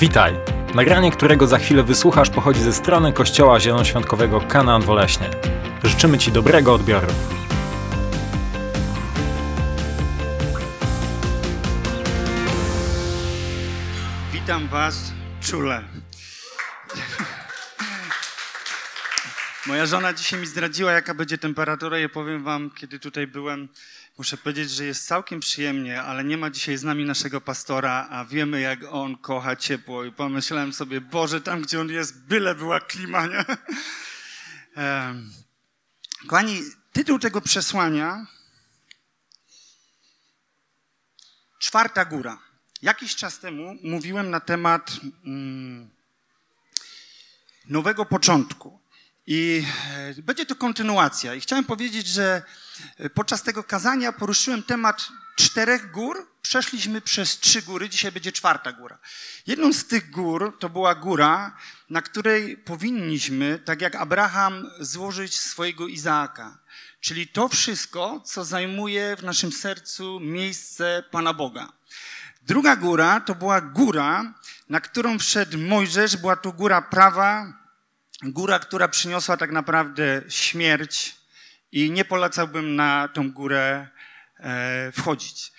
Witaj! Nagranie, którego za chwilę wysłuchasz, pochodzi ze strony Kościoła Zielonoświątkowego Kanaan Woleśnie. Życzymy Ci dobrego odbioru. Witam Was czule. Moja żona dzisiaj mi zdradziła, jaka będzie temperatura i powiem Wam, kiedy tutaj byłem, muszę powiedzieć, że jest całkiem przyjemnie, ale nie ma dzisiaj z nami naszego pastora, a wiemy, jak on kocha ciepło. I pomyślałem sobie, Boże, tam, gdzie on jest, byle była klima, nie? Kochani, tytuł tego przesłania Czwarta góra. Jakiś czas temu mówiłem na temat mm, nowego początku. I e, będzie to kontynuacja. I chciałem powiedzieć, że e, podczas tego kazania poruszyłem temat czterech gór. Przeszliśmy przez trzy góry, dzisiaj będzie czwarta góra. Jedną z tych gór to była góra, na której powinniśmy, tak jak Abraham, złożyć swojego Izaaka. Czyli to wszystko, co zajmuje w naszym sercu miejsce Pana Boga. Druga góra to była góra, na którą wszedł Mojżesz, była to góra prawa, góra, która przyniosła tak naprawdę śmierć i nie polecałbym na tą górę e, wchodzić.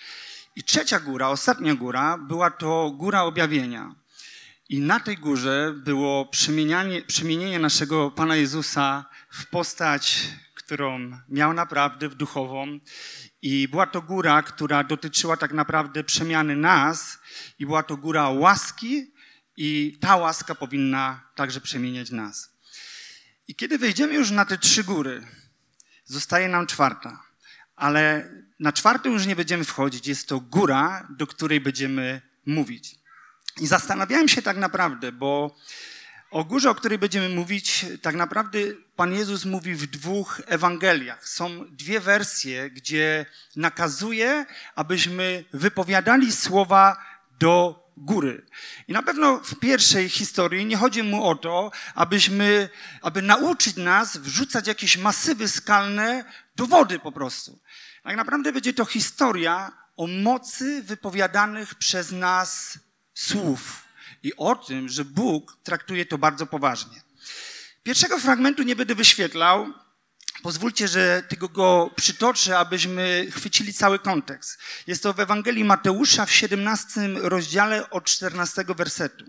I trzecia góra, ostatnia góra, była to góra objawienia. I na tej górze było przemienienie naszego Pana Jezusa w postać, którą miał naprawdę w duchową. I była to góra, która dotyczyła tak naprawdę przemiany nas, i była to góra łaski, i ta łaska powinna także przemieniać nas. I kiedy wejdziemy już na te trzy góry, zostaje nam czwarta. Ale na czwartą już nie będziemy wchodzić. Jest to góra, do której będziemy mówić. I zastanawiałem się tak naprawdę, bo o górze, o której będziemy mówić, tak naprawdę Pan Jezus mówi w dwóch Ewangeliach. Są dwie wersje, gdzie nakazuje, abyśmy wypowiadali słowa do góry. I na pewno w pierwszej historii nie chodzi mu o to, abyśmy, aby nauczyć nas wrzucać jakieś masywy skalne do wody po prostu. Tak naprawdę będzie to historia o mocy wypowiadanych przez nas słów i o tym, że Bóg traktuje to bardzo poważnie. Pierwszego fragmentu nie będę wyświetlał, Pozwólcie, że tylko go przytoczę, abyśmy chwycili cały kontekst. Jest to w Ewangelii Mateusza w 17 rozdziale od 14 wersetu.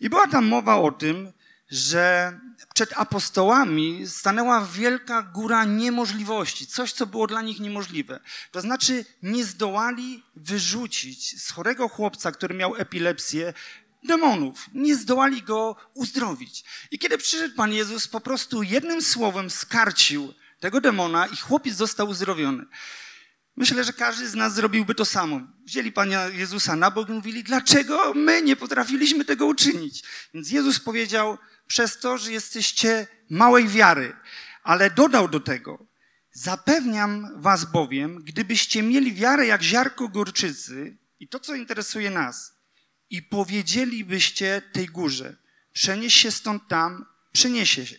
I była tam mowa o tym, że przed apostołami stanęła wielka góra niemożliwości, coś, co było dla nich niemożliwe. To znaczy, nie zdołali wyrzucić z chorego chłopca, który miał epilepsję, demonów. Nie zdołali go uzdrowić. I kiedy przyszedł Pan Jezus, po prostu jednym słowem skarcił tego demona i chłopiec został uzdrowiony. Myślę, że każdy z nas zrobiłby to samo. Wzięli Pana Jezusa na bok i mówili, dlaczego my nie potrafiliśmy tego uczynić? Więc Jezus powiedział, przez to, że jesteście małej wiary. Ale dodał do tego, zapewniam was bowiem, gdybyście mieli wiarę jak ziarko gorczycy, i to, co interesuje nas, i powiedzielibyście tej górze, przenieś się stąd tam, przeniesie się.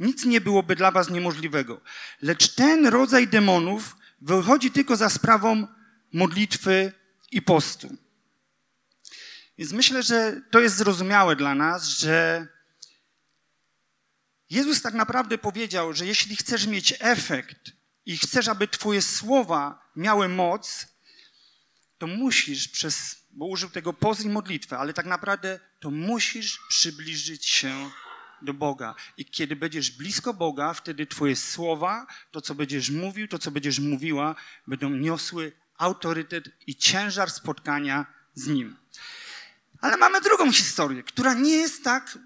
Nic nie byłoby dla was niemożliwego. Lecz ten rodzaj demonów wychodzi tylko za sprawą modlitwy i postu. Więc myślę, że to jest zrozumiałe dla nas, że Jezus tak naprawdę powiedział, że jeśli chcesz mieć efekt i chcesz, aby Twoje słowa miały moc, to musisz przez bo użył tego pozy i modlitwy, ale tak naprawdę to musisz przybliżyć się do Boga. I kiedy będziesz blisko Boga, wtedy Twoje słowa, to co będziesz mówił, to co będziesz mówiła, będą niosły autorytet i ciężar spotkania z Nim. Ale mamy drugą historię, która nie jest tak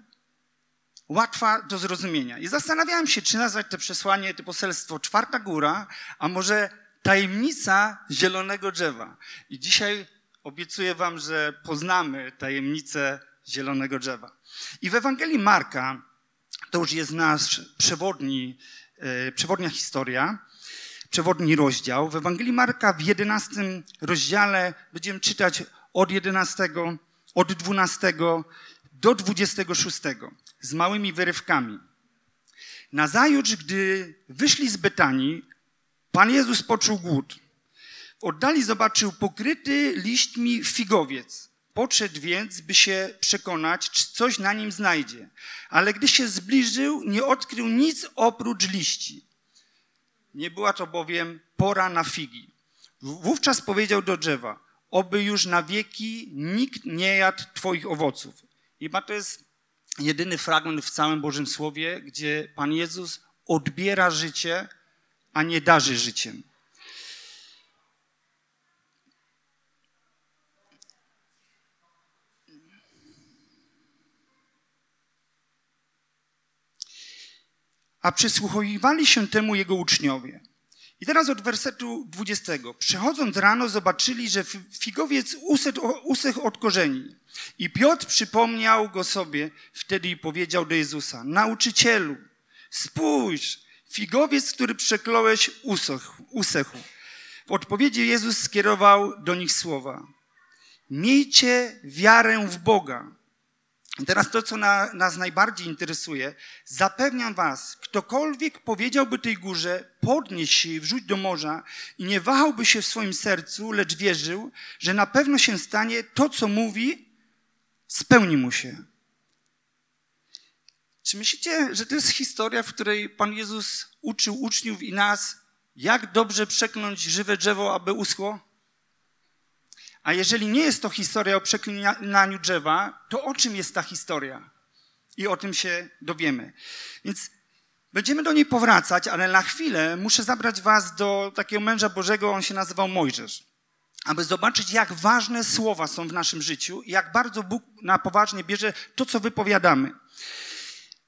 łatwa do zrozumienia. I zastanawiałem się, czy nazwać to przesłanie, to poselstwo Czwarta Góra, a może tajemnica zielonego drzewa. I dzisiaj obiecuję wam, że poznamy tajemnicę zielonego drzewa. I w Ewangelii Marka, to już jest nasz przewodni, e, przewodnia historia, przewodni rozdział. W Ewangelii Marka w 11 rozdziale będziemy czytać od 11, od 12 do 26 z małymi wyrywkami. Nazajutrz, gdy wyszli z Betanii, Pan Jezus poczuł głód oddali zobaczył pokryty liśćmi figowiec Podszedł więc, by się przekonać, czy coś na nim znajdzie. Ale gdy się zbliżył, nie odkrył nic oprócz liści. Nie była to bowiem pora na figi. Wówczas powiedział do drzewa, oby już na wieki nikt nie jadł twoich owoców. I to jest jedyny fragment w całym Bożym Słowie, gdzie Pan Jezus odbiera życie, a nie darzy życiem. A przysłuchiwali się temu jego uczniowie. I teraz od wersetu 20. Przychodząc rano zobaczyli, że figowiec usechł od korzeni. I Piotr przypomniał go sobie wtedy i powiedział do Jezusa, nauczycielu, spójrz, figowiec, który przekląłeś, usechł. usechł. W odpowiedzi Jezus skierował do nich słowa. Miejcie wiarę w Boga. I teraz to, co na, nas najbardziej interesuje. Zapewniam was, ktokolwiek powiedziałby tej górze, podnieś się i wrzuć do morza i nie wahałby się w swoim sercu, lecz wierzył, że na pewno się stanie to, co mówi, spełni mu się. Czy myślicie, że to jest historia, w której Pan Jezus uczył uczniów i nas, jak dobrze przekląć żywe drzewo, aby uschło? A jeżeli nie jest to historia o przeklinaniu drzewa, to o czym jest ta historia? I o tym się dowiemy. Więc będziemy do niej powracać, ale na chwilę muszę zabrać was do takiego męża Bożego, on się nazywał Mojżesz. Aby zobaczyć, jak ważne słowa są w naszym życiu i jak bardzo Bóg na poważnie bierze to, co wypowiadamy.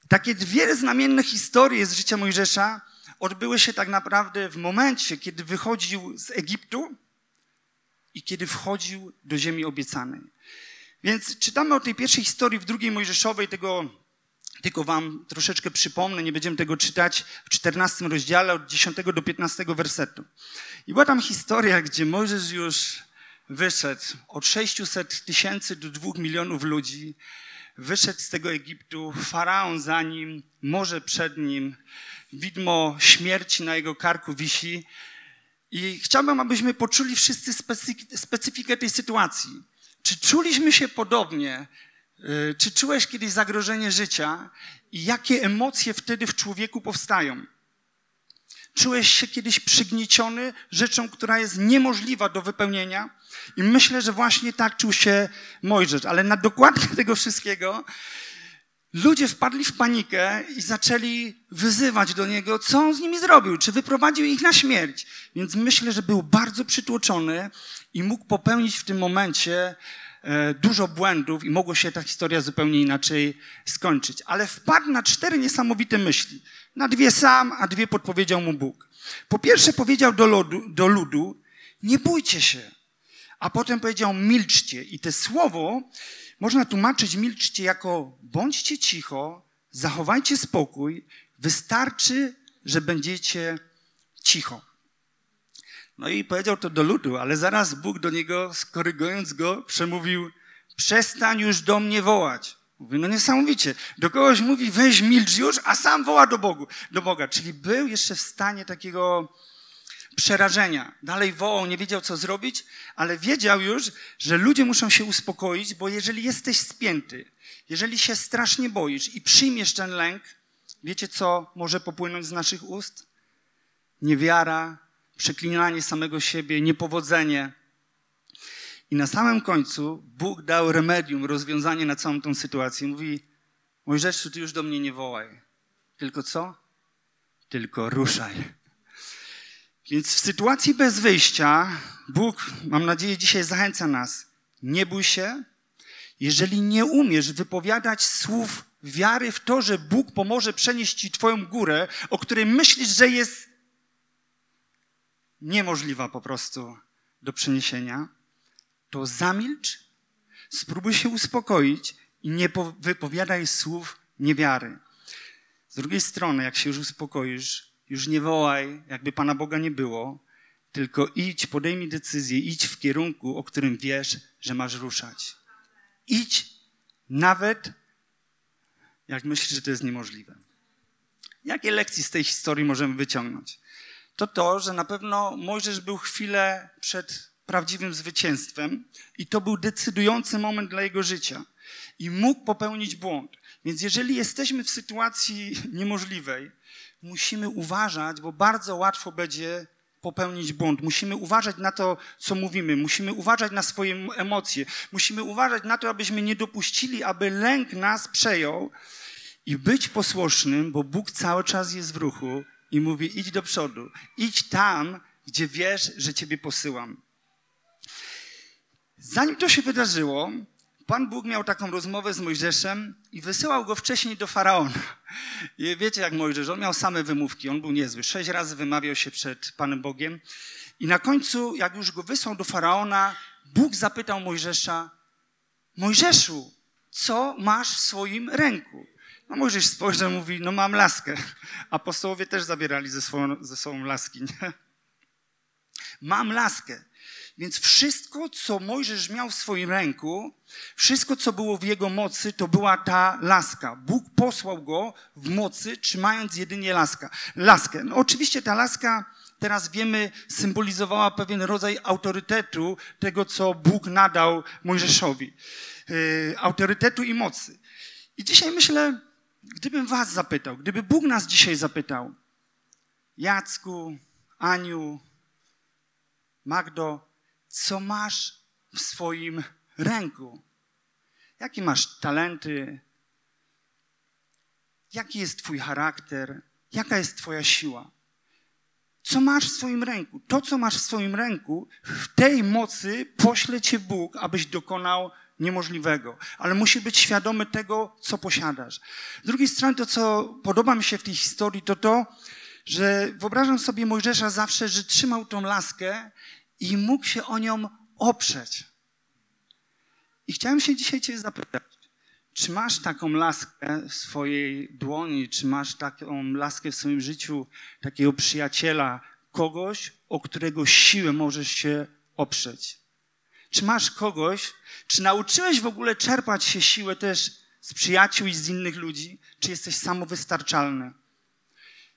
Takie dwie znamienne historie z życia Mojżesza odbyły się tak naprawdę w momencie, kiedy wychodził z Egiptu i kiedy wchodził do ziemi obiecanej. Więc czytamy o tej pierwszej historii w drugiej Mojżeszowej, tego tylko wam troszeczkę przypomnę, nie będziemy tego czytać w 14 rozdziale od 10 do 15 wersetu. I była tam historia, gdzie Mojżesz już wyszedł od 600 tysięcy do 2 milionów ludzi, wyszedł z tego Egiptu, faraon za nim, morze przed nim, widmo śmierci na jego karku wisi, i chciałbym, abyśmy poczuli wszyscy specyfikę tej sytuacji. Czy czuliśmy się podobnie? Y, czy czułeś kiedyś zagrożenie życia i jakie emocje wtedy w człowieku powstają? Czułeś się kiedyś przygnieciony rzeczą, która jest niemożliwa do wypełnienia? I myślę, że właśnie tak czuł się Mojżesz. Ale na dokładnie tego wszystkiego ludzie wpadli w panikę i zaczęli wyzywać do niego, co on z nimi zrobił, czy wyprowadził ich na śmierć. Więc myślę, że był bardzo przytłoczony i mógł popełnić w tym momencie e, dużo błędów i mogło się ta historia zupełnie inaczej skończyć. Ale wpadł na cztery niesamowite myśli. Na dwie sam, a dwie podpowiedział mu Bóg. Po pierwsze powiedział do ludu, do ludu nie bójcie się. A potem powiedział milczcie. I to słowo można tłumaczyć milczcie jako bądźcie cicho, zachowajcie spokój, wystarczy, że będziecie cicho. No i powiedział to do ludu, ale zaraz Bóg do niego, skorygując go, przemówił: Przestań już do mnie wołać. Mówi, no niesamowicie. Do kogoś mówi, weź milcz już, a sam woła do Bogu, do Boga. Czyli był jeszcze w stanie takiego przerażenia. Dalej wołał, nie wiedział co zrobić, ale wiedział już, że ludzie muszą się uspokoić, bo jeżeli jesteś spięty, jeżeli się strasznie boisz i przyjmiesz ten lęk, wiecie co może popłynąć z naszych ust? Niewiara, przeklinanie samego siebie, niepowodzenie. I na samym końcu Bóg dał remedium, rozwiązanie na całą tą sytuację. Mówi, Mojżeszu, ty już do mnie nie wołaj. Tylko co? Tylko ruszaj. Więc w sytuacji bez wyjścia Bóg, mam nadzieję, dzisiaj zachęca nas. Nie bój się, jeżeli nie umiesz wypowiadać słów wiary w to, że Bóg pomoże przenieść ci Twoją górę, o której myślisz, że jest niemożliwa po prostu do przeniesienia, to zamilcz, spróbuj się uspokoić i nie wypowiadaj słów niewiary. Z drugiej strony, jak się już uspokoisz, już nie wołaj, jakby Pana Boga nie było, tylko idź, podejmij decyzję, idź w kierunku, o którym wiesz, że masz ruszać. Idź, nawet jak myślisz, że to jest niemożliwe. Jakie lekcje z tej historii możemy wyciągnąć? To to, że na pewno Mojżesz był chwilę przed prawdziwym zwycięstwem i to był decydujący moment dla jego życia. I mógł popełnić błąd. Więc jeżeli jesteśmy w sytuacji niemożliwej, musimy uważać, bo bardzo łatwo będzie popełnić błąd. Musimy uważać na to, co mówimy. Musimy uważać na swoje emocje. Musimy uważać na to, abyśmy nie dopuścili, aby lęk nas przejął i być posłusznym, bo Bóg cały czas jest w ruchu i mówi: idź do przodu, idź tam, gdzie wiesz, że Ciebie posyłam. Zanim to się wydarzyło, Pan Bóg miał taką rozmowę z Mojżeszem i wysyłał go wcześniej do faraona. I wiecie, jak Mojżesz, on miał same wymówki, on był niezły. Sześć razy wymawiał się przed Panem Bogiem. I na końcu, jak już go wysłał do faraona, Bóg zapytał Mojżesza: Mojżeszu, co masz w swoim ręku? No Mojżesz spojrzał i mówi: No, mam laskę. Apostołowie też zabierali ze, swoją, ze sobą laski. Nie? Mam laskę. Więc wszystko, co Mojżesz miał w swoim ręku, wszystko, co było w jego mocy, to była ta laska. Bóg posłał go w mocy, trzymając jedynie laska, laskę. No, oczywiście ta laska, teraz wiemy, symbolizowała pewien rodzaj autorytetu tego, co Bóg nadał Mojżeszowi. Yy, autorytetu i mocy. I dzisiaj myślę, gdybym was zapytał, gdyby Bóg nas dzisiaj zapytał, Jacku, Aniu, Magdo, co masz w swoim ręku? Jakie masz talenty? Jaki jest Twój charakter? Jaka jest Twoja siła? Co masz w swoim ręku? To, co masz w swoim ręku, w tej mocy pośle Cię Bóg, abyś dokonał niemożliwego. Ale musi być świadomy tego, co posiadasz. Z drugiej strony, to, co podoba mi się w tej historii, to to, że wyobrażam sobie Mojżesza zawsze, że trzymał tą laskę i mógł się o nią oprzeć. I chciałem się dzisiaj Cię zapytać, czy masz taką laskę w swojej dłoni, czy masz taką laskę w swoim życiu, takiego przyjaciela, kogoś, o którego siłę możesz się oprzeć? Czy masz kogoś, czy nauczyłeś w ogóle czerpać się siłę też z przyjaciół i z innych ludzi? Czy jesteś samowystarczalny?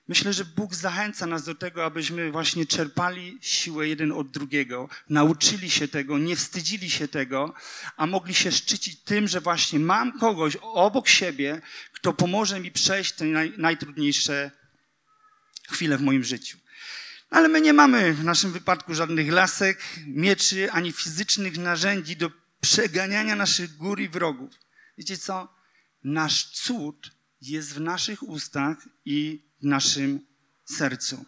Myślę, że Bóg zachęca nas do tego, abyśmy właśnie czerpali siłę jeden od drugiego, nauczyli się tego, nie wstydzili się tego, a mogli się szczycić tym, że właśnie mam kogoś obok siebie, kto pomoże mi przejść te naj, najtrudniejsze chwile w moim życiu. Ale my nie mamy w naszym wypadku żadnych lasek, mieczy, ani fizycznych narzędzi do przeganiania naszych gór i wrogów. Wiecie co? Nasz cud jest w naszych ustach i w naszym sercu.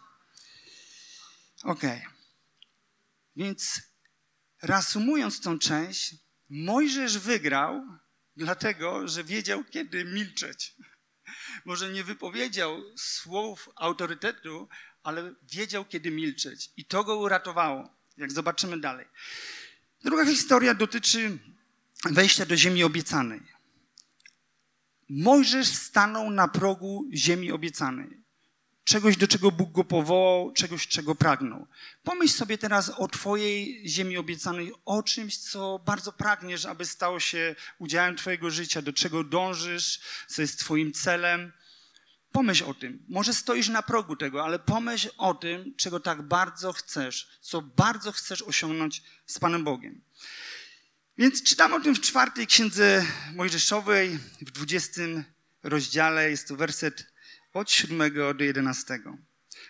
Ok. Więc reasumując tą część, Mojżesz wygrał, dlatego że wiedział, kiedy milczeć. Może nie wypowiedział słów autorytetu, ale wiedział, kiedy milczeć. I to go uratowało, jak zobaczymy dalej. Druga historia dotyczy wejścia do ziemi obiecanej. Mojżesz stanął na progu ziemi obiecanej. Czegoś, do czego Bóg go powołał, czegoś, czego pragnął. Pomyśl sobie teraz o Twojej ziemi obiecanej, o czymś, co bardzo pragniesz, aby stało się udziałem Twojego życia, do czego dążysz, co jest Twoim celem. Pomyśl o tym. Może stoisz na progu tego, ale pomyśl o tym, czego tak bardzo chcesz, co bardzo chcesz osiągnąć z Panem Bogiem. Więc czytam o tym w czwartej księdze Mojżeszowej, w dwudziestym rozdziale. Jest to werset od siódmego do jedenastego.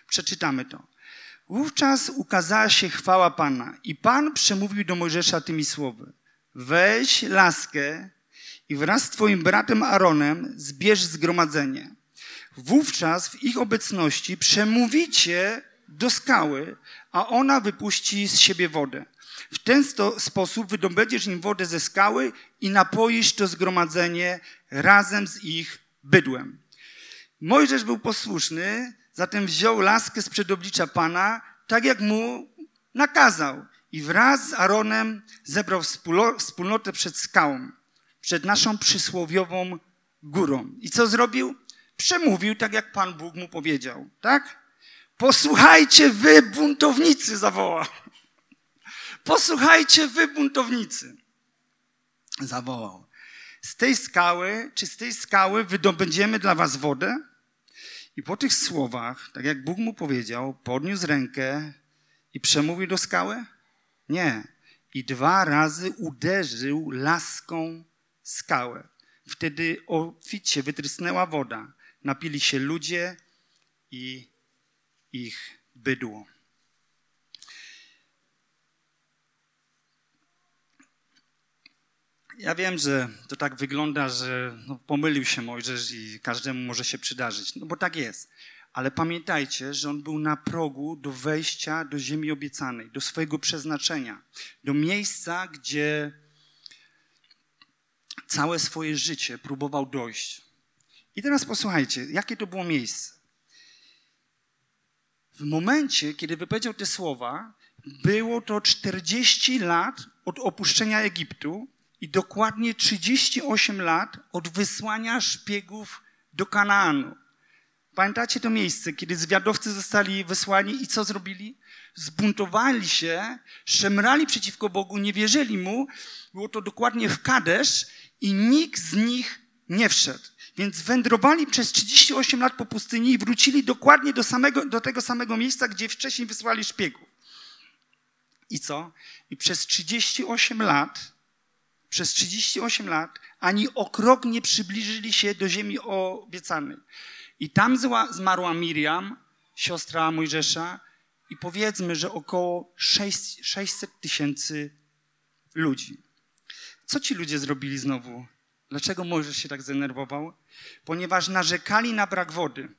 Przeczytamy to. Wówczas ukazała się chwała Pana i Pan przemówił do Mojżesza tymi słowy. Weź laskę i wraz z twoim bratem Aaronem zbierz zgromadzenie. Wówczas w ich obecności przemówicie do skały, a ona wypuści z siebie wodę. W ten sposób wydobędziesz im wodę ze skały i napoisz to zgromadzenie razem z ich bydłem. Mojżesz był posłuszny, zatem wziął laskę z przedoblicza Pana, tak jak mu nakazał. I wraz z Aaronem zebrał wspólnotę przed skałą, przed naszą przysłowiową górą. I co zrobił? Przemówił tak, jak Pan Bóg mu powiedział. Tak? Posłuchajcie, wy buntownicy, zawołał. Posłuchajcie, wy buntownicy, zawołał. Z tej skały, czy z tej skały wydobędziemy dla was wodę? I po tych słowach, tak jak Bóg mu powiedział, podniósł rękę i przemówił do skały? Nie. I dwa razy uderzył laską skałę. Wtedy obficie wytrysnęła woda. Napili się ludzie i ich bydło. Ja wiem, że to tak wygląda, że no, pomylił się Mojżesz i każdemu może się przydarzyć. No bo tak jest. Ale pamiętajcie, że on był na progu do wejścia do ziemi obiecanej, do swojego przeznaczenia, do miejsca, gdzie całe swoje życie próbował dojść. I teraz posłuchajcie, jakie to było miejsce. W momencie, kiedy wypowiedział te słowa, było to 40 lat od opuszczenia Egiptu i dokładnie 38 lat od wysłania szpiegów do Kanaanu. Pamiętacie to miejsce, kiedy zwiadowcy zostali wysłani i co zrobili? Zbuntowali się, szemrali przeciwko Bogu, nie wierzyli Mu. Było to dokładnie w Kadesz i nikt z nich nie wszedł. Więc wędrowali przez 38 lat po pustyni i wrócili dokładnie do, samego, do tego samego miejsca, gdzie wcześniej wysłali szpiegów. I co? I przez 38 lat, przez 38 lat ani o krok nie przybliżyli się do ziemi obiecanej. I tam zmarła Miriam, siostra Mojżesza, i powiedzmy, że około 600 tysięcy ludzi. Co ci ludzie zrobili znowu? Dlaczego Mojżesz się tak zdenerwował? Ponieważ narzekali na brak wody.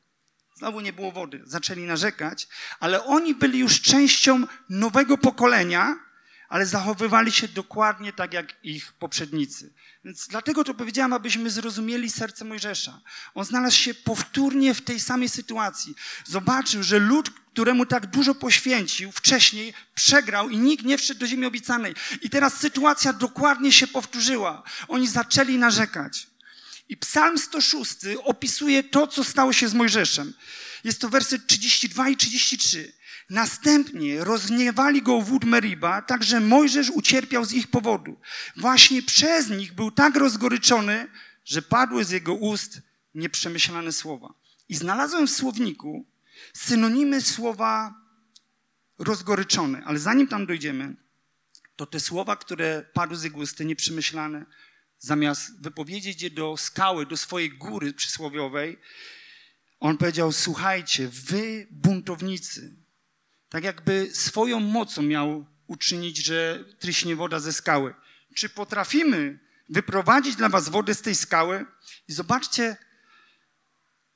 Znowu nie było wody. Zaczęli narzekać, ale oni byli już częścią nowego pokolenia, ale zachowywali się dokładnie tak jak ich poprzednicy. Więc dlatego to powiedziałam, abyśmy zrozumieli serce Mojżesza. On znalazł się powtórnie w tej samej sytuacji. Zobaczył, że lud, któremu tak dużo poświęcił wcześniej, przegrał i nikt nie wszedł do ziemi obiecanej. I teraz sytuacja dokładnie się powtórzyła. Oni zaczęli narzekać. I Psalm 106 opisuje to, co stało się z Mojżeszem. Jest to wersy 32 i 33. Następnie rozgniewali go wód Meriba, tak że Mojżesz ucierpiał z ich powodu. Właśnie przez nich był tak rozgoryczony, że padły z jego ust nieprzemyślane słowa. I znalazłem w słowniku synonimy słowa rozgoryczony, ale zanim tam dojdziemy, to te słowa, które padły z jego ust, te nieprzemyślane, zamiast wypowiedzieć je do skały, do swojej góry przysłowiowej, on powiedział: Słuchajcie, wy buntownicy, tak jakby swoją mocą miał uczynić, że tryśnie woda ze skały. Czy potrafimy wyprowadzić dla was wodę z tej skały? I zobaczcie,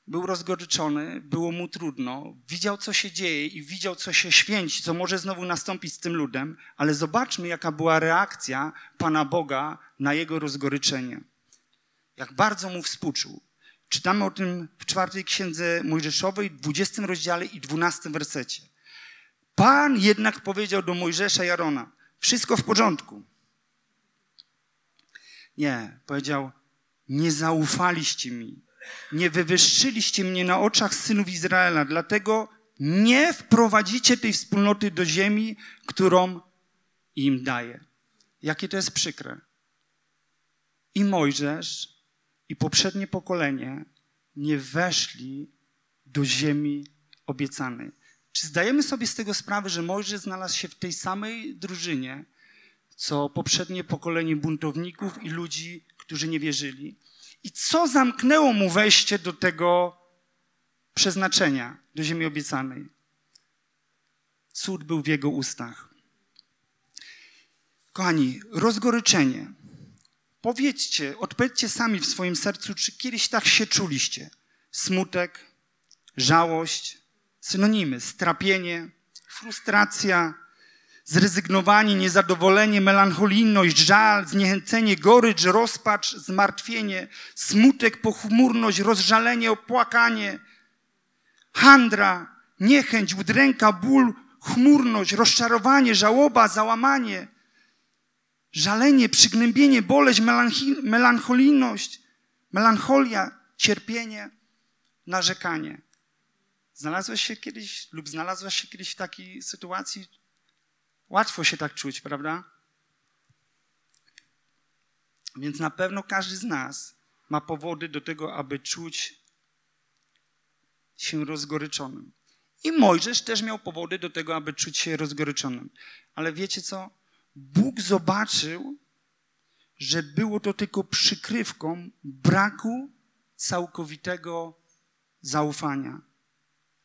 był rozgoryczony, było mu trudno, widział, co się dzieje i widział, co się święci, co może znowu nastąpić z tym ludem, ale zobaczmy, jaka była reakcja Pana Boga na jego rozgoryczenie. Jak bardzo mu współczuł. Czytamy o tym w czwartej księdze Mojżeszowej, dwudziestym rozdziale i dwunastym wersecie. Pan jednak powiedział do Mojżesza i Arona, wszystko w porządku. Nie, powiedział, nie zaufaliście mi, nie wywyższyliście mnie na oczach synów Izraela, dlatego nie wprowadzicie tej wspólnoty do ziemi, którą im daję. Jakie to jest przykre. I Mojżesz, i poprzednie pokolenie nie weszli do ziemi obiecanej. Czy zdajemy sobie z tego sprawę, że Mojżesz znalazł się w tej samej drużynie, co poprzednie pokolenie buntowników i ludzi, którzy nie wierzyli? I co zamknęło mu wejście do tego przeznaczenia, do ziemi obiecanej? Cud był w jego ustach. Kochani, rozgoryczenie. Powiedzcie, odpowiedzcie sami w swoim sercu, czy kiedyś tak się czuliście. Smutek, żałość, synonimy: strapienie, frustracja, zrezygnowanie, niezadowolenie, melancholijność, żal, zniechęcenie, gorycz, rozpacz, zmartwienie, smutek, pochmurność, rozżalenie, opłakanie, handra, niechęć, udręka, ból, chmurność, rozczarowanie, żałoba, załamanie, żalenie, przygnębienie, boleść, melancholijność, melancholia, cierpienie, narzekanie. Znalazłeś się kiedyś lub znalazłaś się kiedyś w takiej sytuacji? Łatwo się tak czuć, prawda? Więc na pewno każdy z nas ma powody do tego, aby czuć się rozgoryczonym. I Mojżesz też miał powody do tego, aby czuć się rozgoryczonym. Ale wiecie co? Bóg zobaczył, że było to tylko przykrywką braku całkowitego zaufania.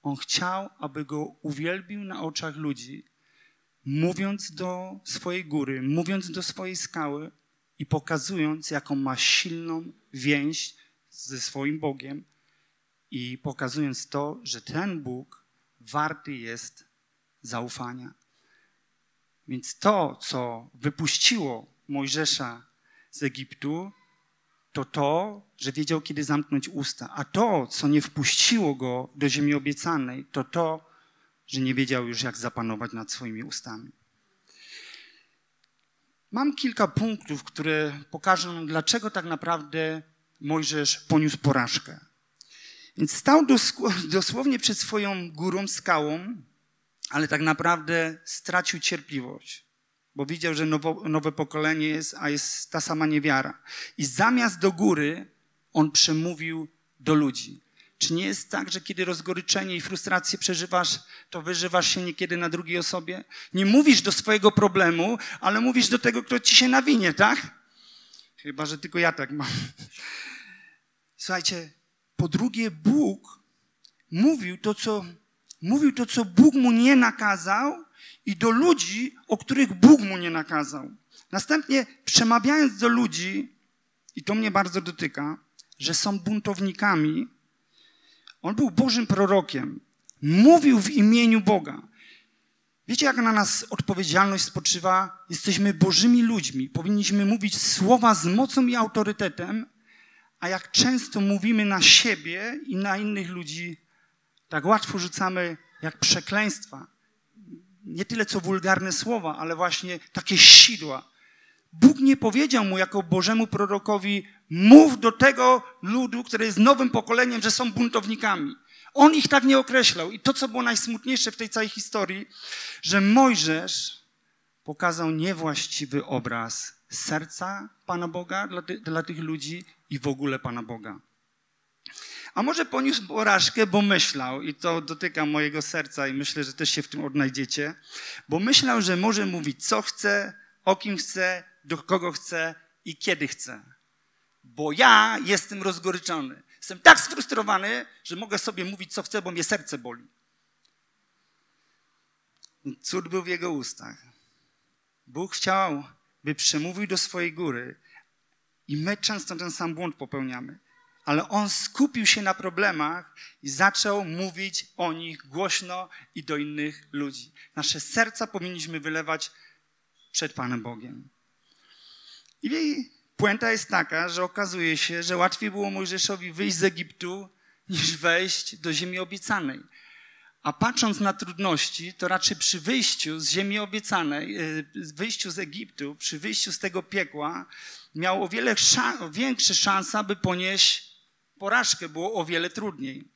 On chciał, aby go uwielbił na oczach ludzi, mówiąc do swojej góry, mówiąc do swojej skały i pokazując, jaką ma silną więź ze swoim Bogiem i pokazując to, że ten Bóg warty jest zaufania. Więc to, co wypuściło Mojżesza z Egiptu, to to, że wiedział, kiedy zamknąć usta. A to, co nie wpuściło go do ziemi obiecanej, to to, że nie wiedział już, jak zapanować nad swoimi ustami. Mam kilka punktów, które pokażą dlaczego tak naprawdę Mojżesz poniósł porażkę. Więc stał dosłownie przed swoją górą, skałą, ale tak naprawdę stracił cierpliwość, bo widział, że nowo, nowe pokolenie jest, a jest ta sama niewiara. I zamiast do góry, on przemówił do ludzi. Czy nie jest tak, że kiedy rozgoryczenie i frustrację przeżywasz, to wyżywasz się niekiedy na drugiej osobie? Nie mówisz do swojego problemu, ale mówisz do tego, kto ci się nawinie, tak? Chyba, że tylko ja tak mam. Słuchajcie, po drugie, Bóg mówił to, co, mówił to, co Bóg mu nie nakazał i do ludzi, o których Bóg mu nie nakazał. Następnie przemawiając do ludzi, i to mnie bardzo dotyka, że są buntownikami, on był Bożym prorokiem. Mówił w imieniu Boga. Wiecie, jak na nas odpowiedzialność spoczywa? Jesteśmy Bożymi ludźmi. Powinniśmy mówić słowa z mocą i autorytetem, a jak często mówimy na siebie i na innych ludzi, tak łatwo rzucamy jak przekleństwa. Nie tyle co wulgarne słowa, ale właśnie takie sidła. Bóg nie powiedział mu jako Bożemu prorokowi, mów do tego ludu, który jest nowym pokoleniem, że są buntownikami. On ich tak nie określał. I to, co było najsmutniejsze w tej całej historii, że Mojżesz pokazał niewłaściwy obraz serca Pana Boga dla, ty, dla tych ludzi i w ogóle Pana Boga. A może poniósł porażkę, bo myślał, i to dotyka mojego serca, i myślę, że też się w tym odnajdziecie, bo myślał, że może mówić co chce, o kim chce, do kogo chce i kiedy chce. Bo ja jestem rozgoryczony. Jestem tak sfrustrowany, że mogę sobie mówić, co chcę, bo mnie serce boli. Cud był w jego ustach. Bóg chciał, by przemówił do swojej góry. I my często ten sam błąd popełniamy. Ale on skupił się na problemach i zaczął mówić o nich głośno i do innych ludzi. Nasze serca powinniśmy wylewać przed Panem Bogiem. I puenta jest taka, że okazuje się, że łatwiej było Mojżeszowi wyjść z Egiptu, niż wejść do ziemi obiecanej. A patrząc na trudności, to raczej przy wyjściu z ziemi obiecanej, e, wyjściu z Egiptu, przy wyjściu z tego piekła, miał o wiele szan- większe szanse, aby ponieść porażkę. Było o wiele trudniej.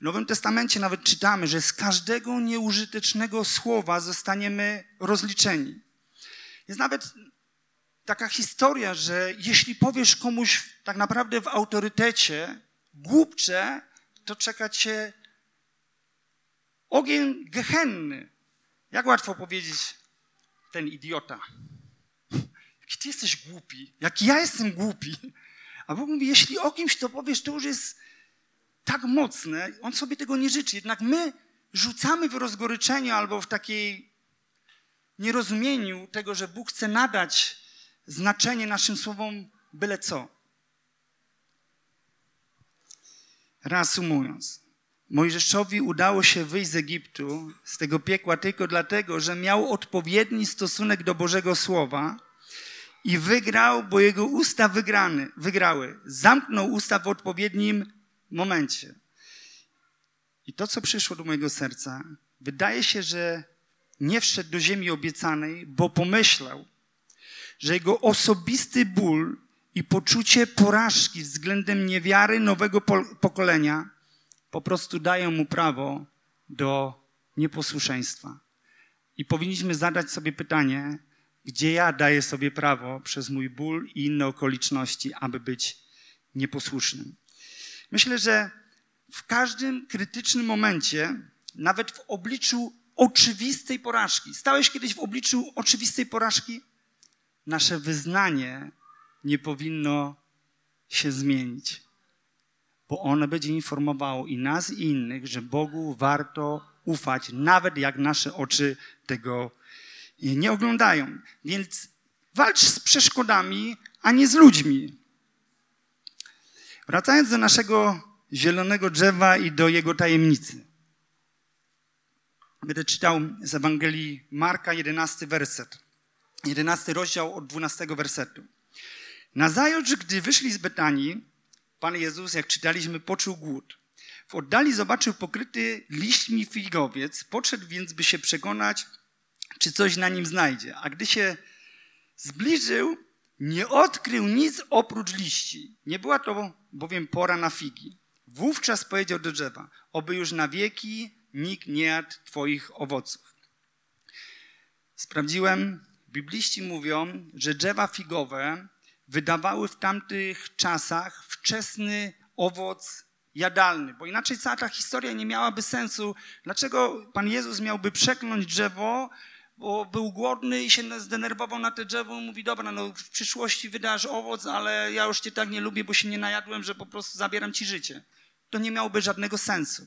W Nowym Testamencie nawet czytamy, że z każdego nieużytecznego słowa zostaniemy rozliczeni. Jest nawet taka historia, że jeśli powiesz komuś tak naprawdę w autorytecie głupcze, to czeka cię ogień gehenny. Jak łatwo powiedzieć, ten idiota. Jaki ty jesteś głupi. Jak ja jestem głupi. A Bóg mówi, jeśli o kimś to powiesz, to już jest tak mocne. On sobie tego nie życzy. Jednak my rzucamy w rozgoryczeniu albo w takiej nierozumieniu tego, że Bóg chce nadać znaczenie naszym słowom byle co. Reasumując, Mojżeszowi udało się wyjść z Egiptu, z tego piekła, tylko dlatego, że miał odpowiedni stosunek do Bożego Słowa i wygrał, bo jego usta wygrany, wygrały. Zamknął usta w odpowiednim momencie. I to, co przyszło do mojego serca, wydaje się, że nie wszedł do ziemi obiecanej, bo pomyślał, że jego osobisty ból i poczucie porażki względem niewiary nowego pokolenia po prostu dają mu prawo do nieposłuszeństwa. I powinniśmy zadać sobie pytanie, gdzie ja daję sobie prawo przez mój ból i inne okoliczności, aby być nieposłusznym. Myślę, że w każdym krytycznym momencie, nawet w obliczu oczywistej porażki. Stałeś kiedyś w obliczu oczywistej porażki? Nasze wyznanie nie powinno się zmienić, bo ono będzie informowało i nas, i innych, że Bogu warto ufać, nawet jak nasze oczy tego nie oglądają. Więc walcz z przeszkodami, a nie z ludźmi. Wracając do naszego zielonego drzewa i do jego tajemnicy. Będę czytał z Ewangelii Marka, 11 werset. 11 rozdział od 12 wersetu. Nazajutrz, gdy wyszli z Betanii, Pan Jezus, jak czytaliśmy, poczuł głód. W oddali zobaczył pokryty liśćmi figowiec, podszedł więc, by się przekonać, czy coś na nim znajdzie. A gdy się zbliżył, nie odkrył nic oprócz liści. Nie była to bowiem pora na figi. Wówczas powiedział do drzewa, oby już na wieki nikt nie jadł twoich owoców. Sprawdziłem, bibliści mówią, że drzewa figowe wydawały w tamtych czasach wczesny owoc jadalny, bo inaczej cała ta historia nie miałaby sensu. Dlaczego Pan Jezus miałby przekląć drzewo, bo był głodny i się zdenerwował na te drzewo mówi, dobra, no w przyszłości wydasz owoc, ale ja już cię tak nie lubię, bo się nie najadłem, że po prostu zabieram ci życie. To nie miałoby żadnego sensu.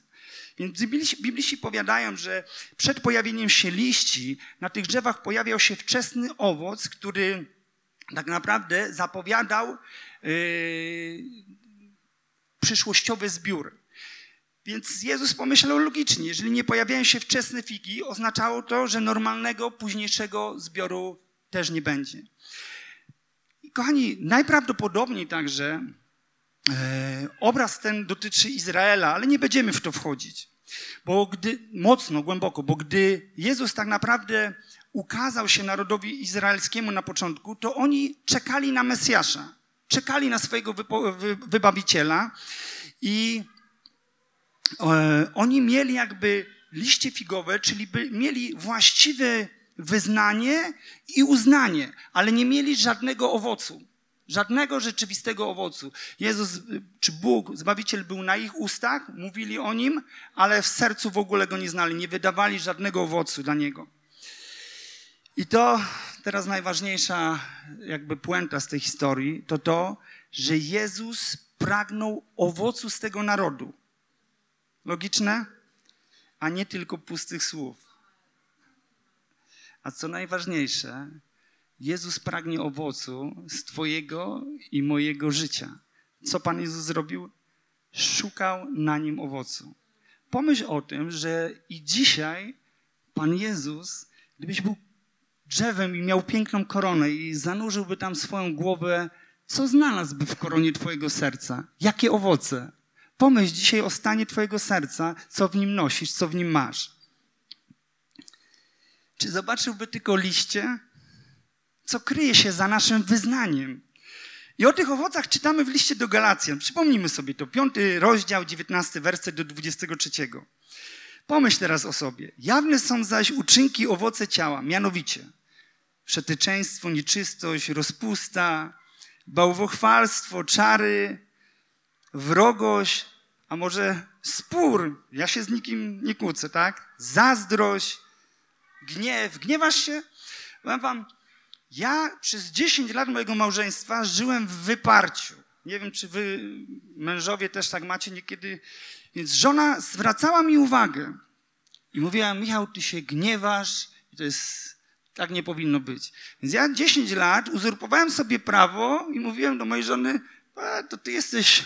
Więc bibliści powiadają, że przed pojawieniem się liści na tych drzewach pojawiał się wczesny owoc, który tak naprawdę zapowiadał yy, przyszłościowy zbiór. Więc Jezus pomyślał logicznie, jeżeli nie pojawiają się wczesne figi, oznaczało to, że normalnego, późniejszego zbioru też nie będzie. I kochani, najprawdopodobniej także e, obraz ten dotyczy Izraela, ale nie będziemy w to wchodzić. Bo gdy, mocno, głęboko, bo gdy Jezus tak naprawdę ukazał się narodowi izraelskiemu na początku, to oni czekali na Mesjasza, czekali na swojego wybawiciela i oni mieli jakby liście figowe, czyli by, mieli właściwe wyznanie i uznanie, ale nie mieli żadnego owocu. Żadnego rzeczywistego owocu. Jezus, czy Bóg, Zbawiciel był na ich ustach, mówili o Nim, ale w sercu w ogóle Go nie znali, nie wydawali żadnego owocu dla Niego. I to teraz najważniejsza jakby puenta z tej historii, to to, że Jezus pragnął owocu z tego narodu. Logiczne? A nie tylko pustych słów. A co najważniejsze, Jezus pragnie owocu z Twojego i mojego życia. Co Pan Jezus zrobił? Szukał na nim owocu. Pomyśl o tym, że i dzisiaj Pan Jezus, gdybyś był drzewem i miał piękną koronę i zanurzyłby tam swoją głowę, co znalazłby w koronie Twojego serca? Jakie owoce? Pomyśl dzisiaj o stanie Twojego serca, co w nim nosisz, co w nim masz. Czy zobaczyłby tylko liście? Co kryje się za naszym wyznaniem? I o tych owocach czytamy w liście do Galacjan. Przypomnijmy sobie to. Piąty rozdział, dziewiętnasty werset do dwudziestego trzeciego. Pomyśl teraz o sobie. Jawne są zaś uczynki owoce ciała, mianowicie przeteczeństwo, nieczystość, rozpusta, bałwochwalstwo, czary, wrogość, a może spór. Ja się z nikim nie kłócę, tak? Zazdrość, gniew. Gniewasz się? Powiem wam, ja przez 10 lat mojego małżeństwa żyłem w wyparciu. Nie wiem, czy wy, mężowie, też tak macie niekiedy. Więc żona zwracała mi uwagę i mówiła, Michał, ty się gniewasz. To jest tak nie powinno być. Więc ja 10 lat uzurpowałem sobie prawo i mówiłem do mojej żony, to ty jesteś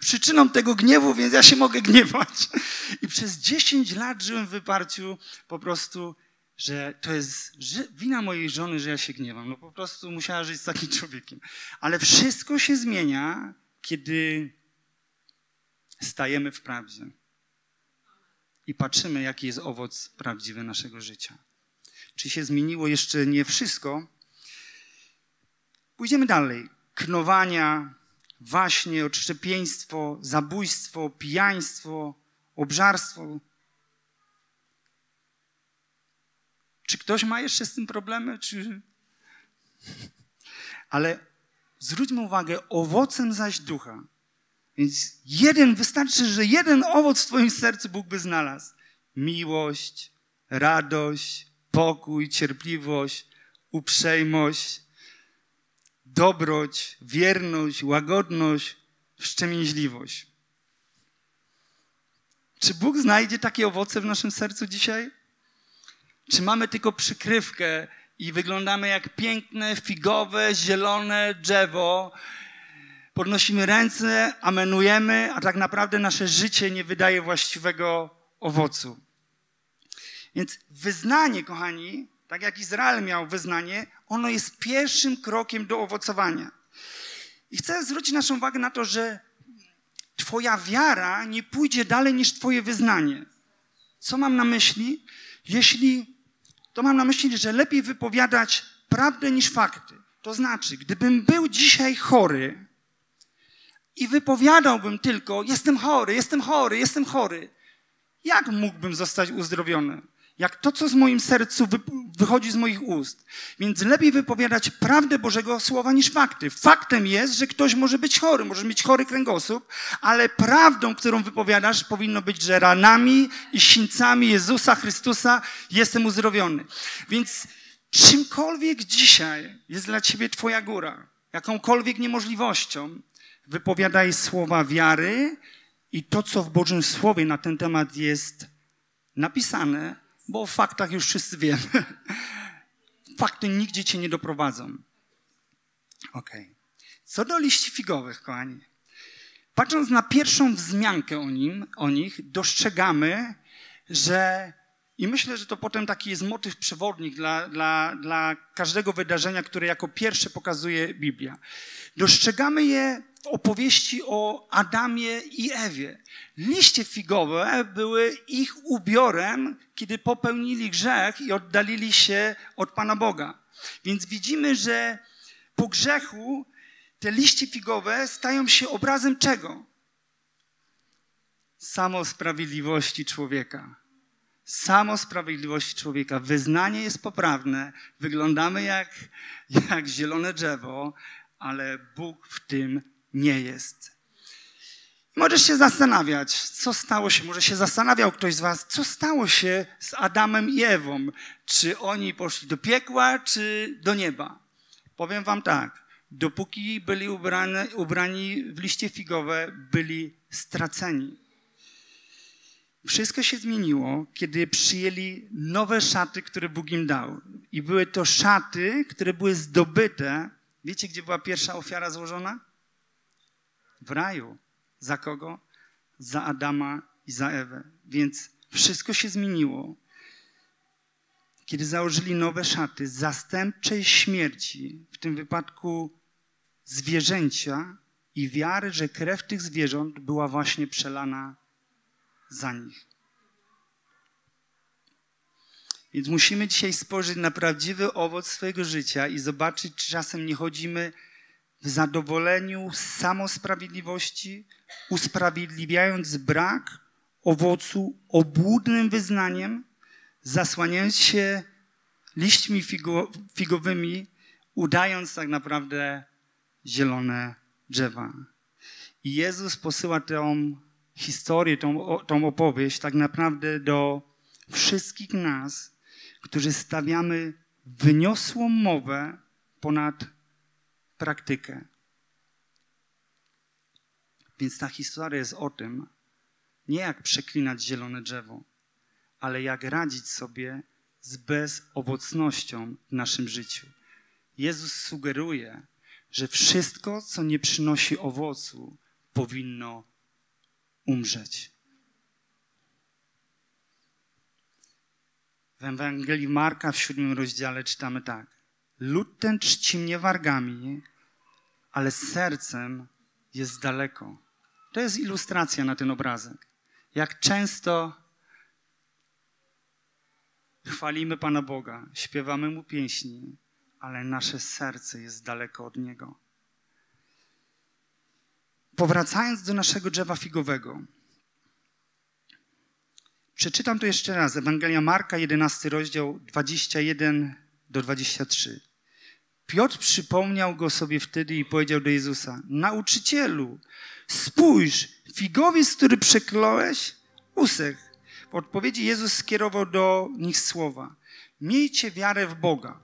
przyczyną tego gniewu, więc ja się mogę gniewać. I przez 10 lat żyłem w wyparciu po prostu, że to jest wina mojej żony, że ja się gniewam. No po prostu musiała żyć z takim człowiekiem. Ale wszystko się zmienia, kiedy stajemy w prawdzie i patrzymy, jaki jest owoc prawdziwy naszego życia czy się zmieniło jeszcze nie wszystko. Pójdziemy dalej. Knowania, waśnie, odszczepieństwo, zabójstwo, pijaństwo, obżarstwo. Czy ktoś ma jeszcze z tym problemy? Czy... Ale zwróćmy uwagę, owocem zaś ducha. Więc jeden, wystarczy, że jeden owoc w Twoim sercu Bóg by znalazł. Miłość, radość, pokój, cierpliwość, uprzejmość, dobroć, wierność, łagodność, wstrzemięźliwość. Czy Bóg znajdzie takie owoce w naszym sercu dzisiaj? Czy mamy tylko przykrywkę i wyglądamy jak piękne, figowe, zielone drzewo? Podnosimy ręce, amenujemy, a tak naprawdę nasze życie nie wydaje właściwego owocu. Więc wyznanie, kochani, tak jak Izrael miał wyznanie, ono jest pierwszym krokiem do owocowania. I chcę zwrócić naszą uwagę na to, że Twoja wiara nie pójdzie dalej niż Twoje wyznanie. Co mam na myśli? Jeśli to mam na myśli, że lepiej wypowiadać prawdę niż fakty. To znaczy, gdybym był dzisiaj chory i wypowiadałbym tylko: Jestem chory, jestem chory, jestem chory, jak mógłbym zostać uzdrowiony? Jak to, co z moim sercu wychodzi z moich ust. Więc lepiej wypowiadać prawdę Bożego Słowa niż fakty. Faktem jest, że ktoś może być chory, może mieć chory kręgosłup, ale prawdą, którą wypowiadasz, powinno być, że ranami i sińcami Jezusa Chrystusa jestem uzdrowiony. Więc czymkolwiek dzisiaj jest dla ciebie Twoja góra, jakąkolwiek niemożliwością, wypowiadaj słowa wiary i to, co w Bożym Słowie na ten temat jest napisane, bo o faktach już wszyscy wiemy. Fakty nigdzie cię nie doprowadzą. Ok. Co do liści figowych, kochani. Patrząc na pierwszą wzmiankę o, nim, o nich, dostrzegamy, że i myślę, że to potem taki jest motyw przewodnik dla, dla, dla każdego wydarzenia, które jako pierwsze pokazuje Biblia. Dostrzegamy je w opowieści o Adamie i Ewie. Liście figowe były ich ubiorem, kiedy popełnili grzech i oddalili się od Pana Boga. Więc widzimy, że po grzechu te liście figowe stają się obrazem czego? Samosprawiedliwości człowieka. Samosprawiedliwości człowieka. Wyznanie jest poprawne, wyglądamy jak, jak zielone drzewo, ale Bóg w tym nie jest. Możesz się zastanawiać, co stało się, może się zastanawiał ktoś z Was, co stało się z Adamem i Ewą. Czy oni poszli do piekła, czy do nieba? Powiem Wam tak, dopóki byli ubrani, ubrani w liście figowe, byli straceni. Wszystko się zmieniło, kiedy przyjęli nowe szaty, które Bóg im dał. I były to szaty, które były zdobyte. Wiecie, gdzie była pierwsza ofiara złożona? w raju. Za kogo? Za Adama i za Ewę. Więc wszystko się zmieniło. Kiedy założyli nowe szaty zastępczej śmierci, w tym wypadku zwierzęcia i wiary, że krew tych zwierząt była właśnie przelana za nich. Więc musimy dzisiaj spojrzeć na prawdziwy owoc swojego życia i zobaczyć, czy czasem nie chodzimy w zadowoleniu samosprawiedliwości, usprawiedliwiając brak owocu obłudnym wyznaniem, zasłaniając się liśćmi figo, figowymi, udając tak naprawdę zielone drzewa. I Jezus posyła tą historię, tą, tą opowieść tak naprawdę do wszystkich nas, którzy stawiamy wyniosłą mowę ponad praktykę. Więc ta historia jest o tym, nie jak przeklinać zielone drzewo, ale jak radzić sobie z bezowocnością w naszym życiu. Jezus sugeruje, że wszystko, co nie przynosi owocu, powinno umrzeć. W Ewangelii Marka w siódmym rozdziale czytamy tak. Lud ten czci mnie wargami, ale sercem jest daleko. To jest ilustracja na ten obrazek. Jak często chwalimy Pana Boga, śpiewamy Mu pieśni, ale nasze serce jest daleko od Niego. Powracając do naszego drzewa figowego, przeczytam to jeszcze raz. Ewangelia Marka, 11 rozdział, 21 do 23. Piotr przypomniał go sobie wtedy i powiedział do Jezusa: Nauczycielu, spójrz, figowiec, który przekląłeś, usech. W odpowiedzi Jezus skierował do nich słowa. Miejcie wiarę w Boga.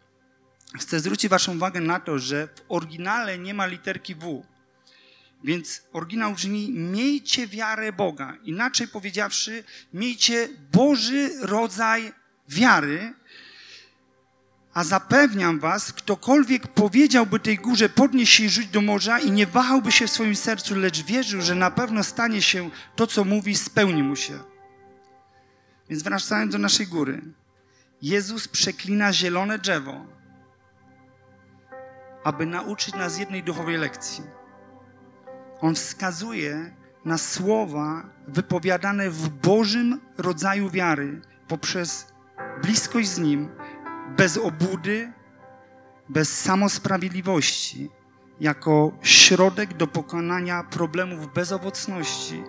Chcę zwrócić waszą uwagę na to, że w oryginale nie ma literki W. Więc oryginał brzmi: Miejcie wiarę Boga. Inaczej powiedziawszy, miejcie Boży rodzaj wiary. A zapewniam was, ktokolwiek powiedziałby tej górze, podnieś się i rzuć do morza i nie wahałby się w swoim sercu, lecz wierzył, że na pewno stanie się to, co mówi, spełni mu się. Więc wracając do naszej góry. Jezus przeklina zielone drzewo, aby nauczyć nas jednej duchowej lekcji. On wskazuje na słowa wypowiadane w Bożym rodzaju wiary poprzez bliskość z Nim, bez obudy, bez samosprawiedliwości, jako środek do pokonania problemów bezowocności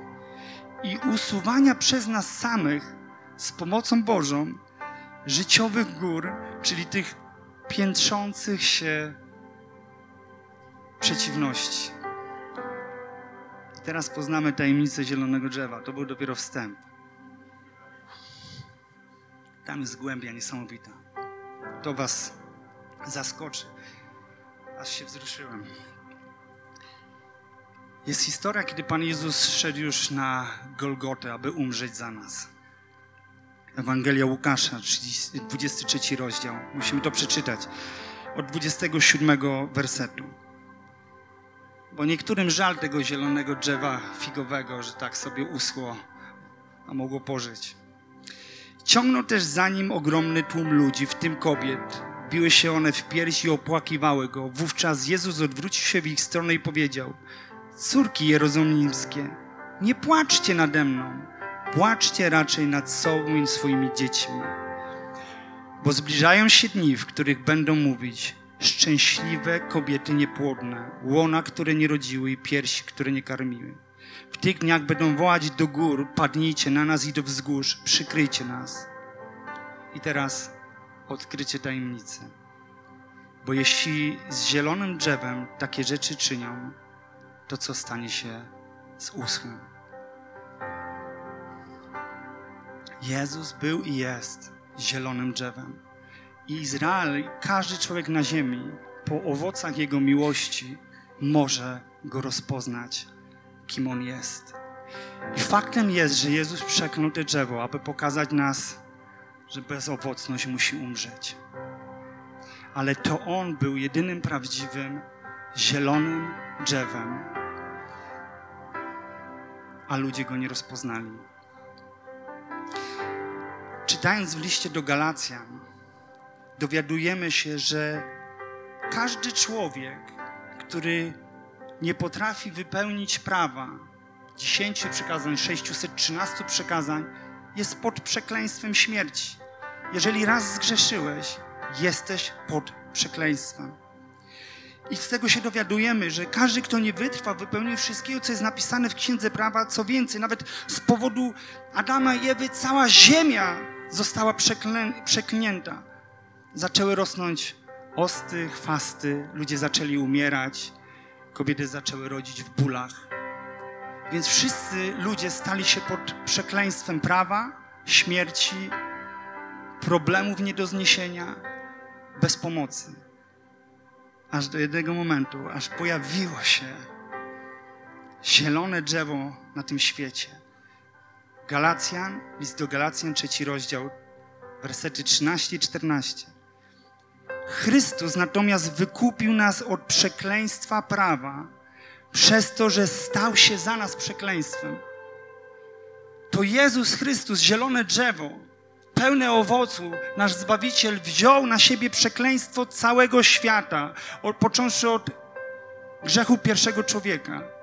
i usuwania przez nas samych z pomocą Bożą życiowych gór, czyli tych piętrzących się przeciwności. Teraz poznamy tajemnicę zielonego drzewa. To był dopiero wstęp. Tam jest głębia niesamowita. To was zaskoczy. Aż się wzruszyłem. Jest historia, kiedy Pan Jezus szedł już na Golgotę, aby umrzeć za nas. Ewangelia Łukasza, 30, 23 rozdział. Musimy to przeczytać. Od 27 wersetu. Bo niektórym żal tego zielonego drzewa figowego, że tak sobie uschło, a mogło pożyć. Ciągnął też za nim ogromny tłum ludzi, w tym kobiet. Biły się one w piersi i opłakiwały go. Wówczas Jezus odwrócił się w ich stronę i powiedział: Córki jerozolimskie, nie płaczcie nade mną, płaczcie raczej nad sobą i swoimi dziećmi. Bo zbliżają się dni, w których będą mówić: Szczęśliwe kobiety niepłodne, łona, które nie rodziły i piersi, które nie karmiły. W tych dniach będą wołać do gór, padnijcie na nas i do wzgórz, przykryjcie nas. I teraz odkrycie tajemnicy. Bo jeśli z zielonym drzewem takie rzeczy czynią, to co stanie się z uschłym? Jezus był i jest zielonym drzewem. I Izrael, każdy człowiek na ziemi, po owocach Jego miłości może Go rozpoznać, kim On jest. I faktem jest, że Jezus przeklął te drzewo, aby pokazać nas, że bezowocność musi umrzeć. Ale to On był jedynym prawdziwym, zielonym drzewem, a ludzie Go nie rozpoznali. Czytając w liście do Galacjan, dowiadujemy się, że każdy człowiek, który nie potrafi wypełnić prawa, 10 przykazań, 613 przykazań, jest pod przekleństwem śmierci. Jeżeli raz zgrzeszyłeś, jesteś pod przekleństwem. I z tego się dowiadujemy, że każdy, kto nie wytrwa, wypełnił wszystkiego, co jest napisane w Księdze Prawa, co więcej, nawet z powodu Adama i Ewy cała ziemia została przeklę przeklęta zaczęły rosnąć osty, chwasty, ludzie zaczęli umierać, kobiety zaczęły rodzić w bólach. Więc wszyscy ludzie stali się pod przekleństwem prawa, śmierci, problemów nie do zniesienia, bez pomocy. Aż do jednego momentu, aż pojawiło się zielone drzewo na tym świecie. Galacjan, list do Galacjan, trzeci rozdział, wersety 13 i 14. Chrystus natomiast wykupił nas od przekleństwa prawa przez to, że stał się za nas przekleństwem. To Jezus Chrystus, zielone drzewo, pełne owocu, nasz Zbawiciel wziął na siebie przekleństwo całego świata, począwszy od grzechu pierwszego człowieka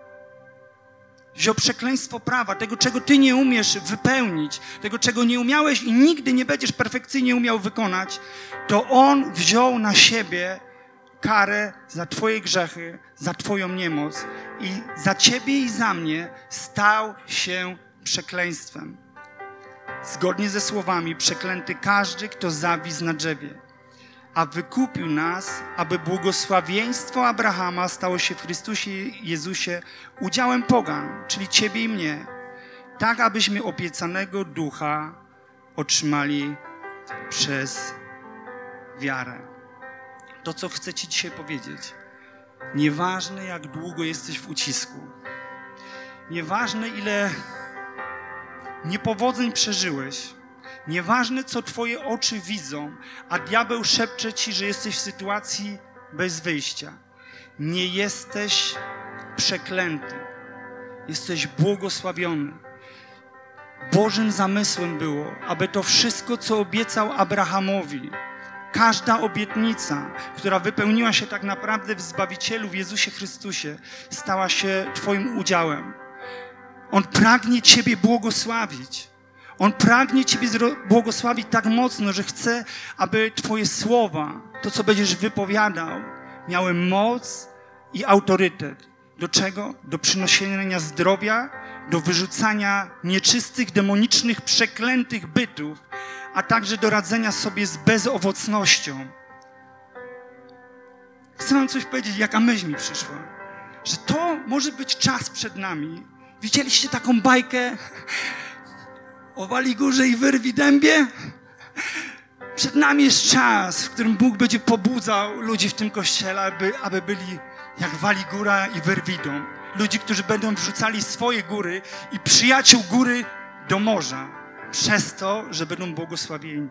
wziął przekleństwo prawa, tego, czego ty nie umiesz wypełnić, tego, czego nie umiałeś i nigdy nie będziesz perfekcyjnie umiał wykonać, to On wziął na siebie karę za Twoje grzechy, za Twoją niemoc i za Ciebie i za mnie stał się przekleństwem. Zgodnie ze słowami, przeklęty każdy, kto zawisł na drzewie a wykupił nas, aby błogosławieństwo Abrahama stało się w Chrystusie Jezusie udziałem pogan, czyli Ciebie i mnie, tak abyśmy obiecanego ducha otrzymali przez wiarę. To, co chcę Ci dzisiaj powiedzieć, nieważne jak długo jesteś w ucisku, nieważne ile niepowodzeń przeżyłeś, nieważne co Twoje oczy widzą, a diabeł szepcze Ci, że jesteś w sytuacji bez wyjścia, nie jesteś przeklęty, jesteś błogosławiony. Bożym zamysłem było, aby to wszystko, co obiecał Abrahamowi, każda obietnica, która wypełniła się tak naprawdę w Zbawicielu, w Jezusie Chrystusie, stała się Twoim udziałem. On pragnie Ciebie błogosławić. On pragnie Ciebie błogosławić tak mocno, że chce, aby Twoje słowa, to co będziesz wypowiadał, miały moc i autorytet. Do czego? Do przynoszenia zdrowia, do wyrzucania nieczystych, demonicznych, przeklętych bytów, a także do radzenia sobie z bezowocnością. Chcę Wam coś powiedzieć, jaka myśl mi przyszła. Że to może być czas przed nami. Widzieliście taką bajkę o wali górze i wyrwi dębie? Przed nami jest czas, w którym Bóg będzie pobudzał ludzi w tym kościele, aby, aby byli jak wali góra i wyrwidą. Ludzi, którzy będą wrzucali swoje góry i przyjaciół góry do morza. Przez to, że będą błogosławieni.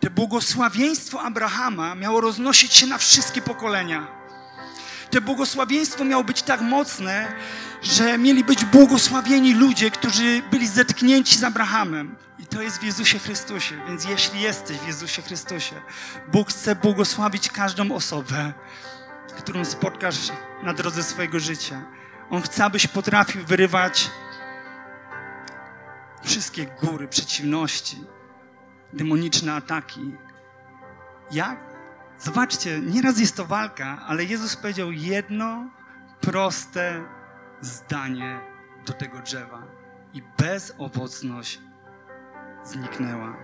To błogosławieństwo Abrahama miało roznosić się na wszystkie pokolenia. To błogosławieństwo miało być tak mocne, że mieli być błogosławieni ludzie, którzy byli zetknięci z Abrahamem. I to jest w Jezusie Chrystusie. Więc jeśli jesteś w Jezusie Chrystusie, Bóg chce błogosławić każdą osobę, którą spotkasz na drodze swojego życia. On chce, abyś potrafił wyrywać wszystkie góry, przeciwności, demoniczne ataki. Jak? Zobaczcie, nieraz jest to walka, ale Jezus powiedział jedno proste zdanie do tego drzewa i bezowocność zniknęła.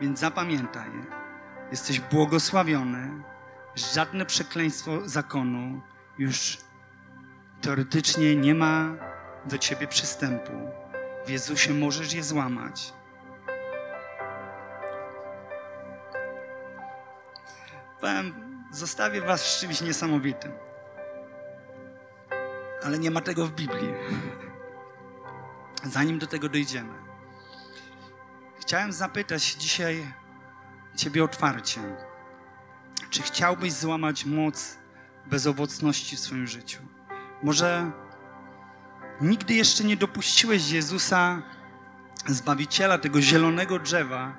Więc zapamiętaj, jesteś błogosławiony, żadne przekleństwo zakonu już teoretycznie nie ma do ciebie przystępu. W Jezusie możesz je złamać. Powiem, zostawię was z czymś niesamowitym. Ale nie ma tego w Biblii. Zanim do tego dojdziemy, chciałem zapytać dzisiaj Ciebie otwarcie, czy chciałbyś złamać moc bezowocności w swoim życiu? Może nigdy jeszcze nie dopuściłeś Jezusa, Zbawiciela, tego zielonego drzewa,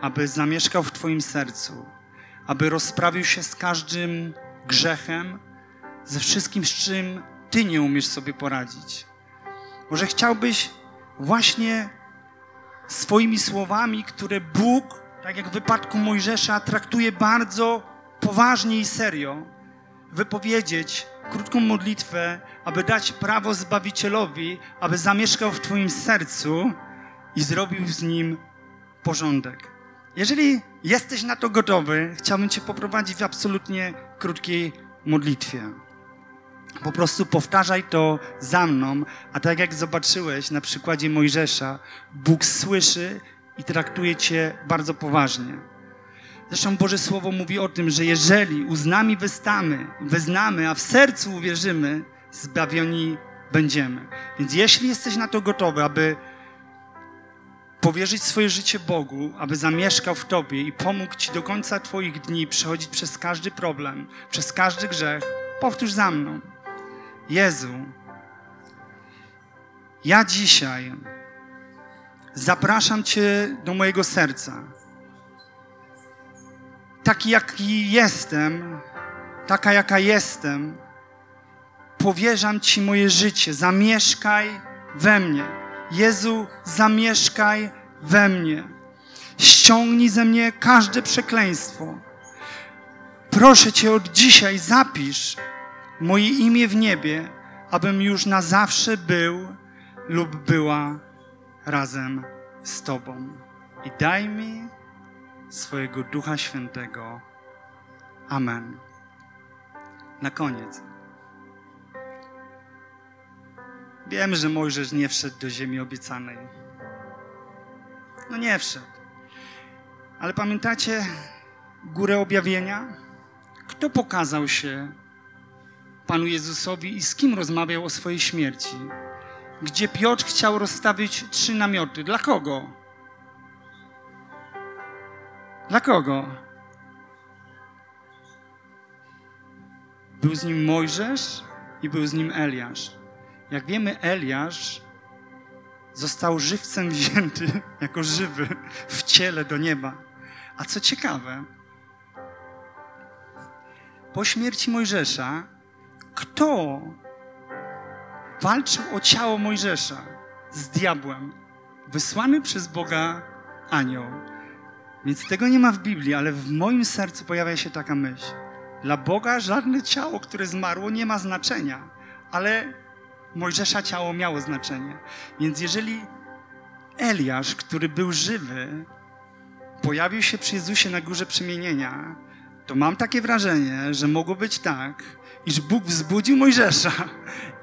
aby zamieszkał w Twoim sercu, aby rozprawił się z każdym grzechem, ze wszystkim, z czym Ty nie umiesz sobie poradzić. Może chciałbyś właśnie swoimi słowami, które Bóg, tak jak w wypadku Mojżesza, traktuje bardzo poważnie i serio, wypowiedzieć krótką modlitwę, aby dać prawo Zbawicielowi, aby zamieszkał w Twoim sercu i zrobił z nim porządek. Jeżeli jesteś na to gotowy, chciałbym Cię poprowadzić w absolutnie krótkiej modlitwie. Po prostu powtarzaj to za mną, a tak jak zobaczyłeś na przykładzie Mojżesza, Bóg słyszy i traktuje Cię bardzo poważnie. Zresztą Boże Słowo mówi o tym, że jeżeli uznami wystamy, wyznamy, a w sercu uwierzymy, zbawioni będziemy. Więc jeśli jesteś na to gotowy, aby powierzyć swoje życie Bogu, aby zamieszkał w Tobie i pomógł Ci do końca Twoich dni przechodzić przez każdy problem, przez każdy grzech, powtórz za mną. Jezu, ja dzisiaj zapraszam Cię do mojego serca taki jaki jestem, taka jaka jestem, powierzam Ci moje życie. Zamieszkaj we mnie. Jezu, zamieszkaj we mnie. Ściągnij ze mnie każde przekleństwo. Proszę Cię od dzisiaj zapisz moje imię w niebie, abym już na zawsze był lub była razem z Tobą. I daj mi swojego Ducha Świętego. Amen. Na koniec. Wiem, że Mojżesz nie wszedł do ziemi obiecanej. No nie wszedł. Ale pamiętacie górę objawienia? Kto pokazał się Panu Jezusowi i z kim rozmawiał o swojej śmierci? Gdzie Piotr chciał rozstawić trzy namioty. Dla kogo? Dla kogo? Był z nim Mojżesz i był z nim Eliasz. Jak wiemy, Eliasz został żywcem wzięty jako żywy w ciele do nieba. A co ciekawe, po śmierci Mojżesza, kto walczył o ciało Mojżesza z diabłem? Wysłany przez Boga anioł. Więc tego nie ma w Biblii, ale w moim sercu pojawia się taka myśl. Dla Boga żadne ciało, które zmarło, nie ma znaczenia, ale Mojżesza ciało miało znaczenie. Więc jeżeli Eliasz, który był żywy, pojawił się przy Jezusie na górze przemienienia, to mam takie wrażenie, że mogło być tak, iż Bóg wzbudził Mojżesza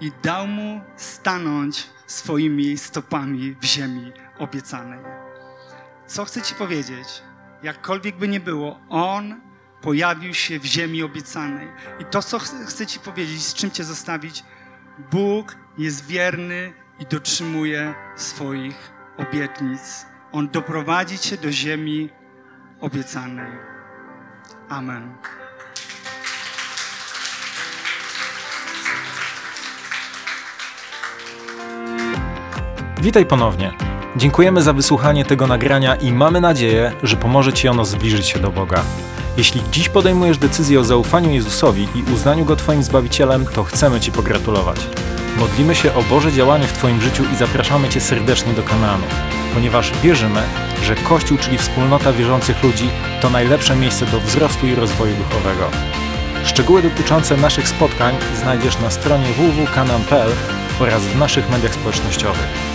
i dał mu stanąć swoimi stopami w ziemi obiecanej. Co chcę Ci powiedzieć? Jakkolwiek by nie było, On pojawił się w ziemi obiecanej. I to, co chcę Ci powiedzieć, z czym Cię zostawić, Bóg jest wierny i dotrzymuje swoich obietnic. On doprowadzi Cię do ziemi obiecanej. Amen. Witaj ponownie. Dziękujemy za wysłuchanie tego nagrania i mamy nadzieję, że pomoże Ci ono zbliżyć się do Boga. Jeśli dziś podejmujesz decyzję o zaufaniu Jezusowi i uznaniu Go Twoim Zbawicielem, to chcemy Ci pogratulować. Modlimy się o Boże działanie w Twoim życiu i zapraszamy Cię serdecznie do Kanaanu, ponieważ wierzymy, że Kościół, czyli wspólnota wierzących ludzi, to najlepsze miejsce do wzrostu i rozwoju duchowego. Szczegóły dotyczące naszych spotkań znajdziesz na stronie www.kanan.pl oraz w naszych mediach społecznościowych.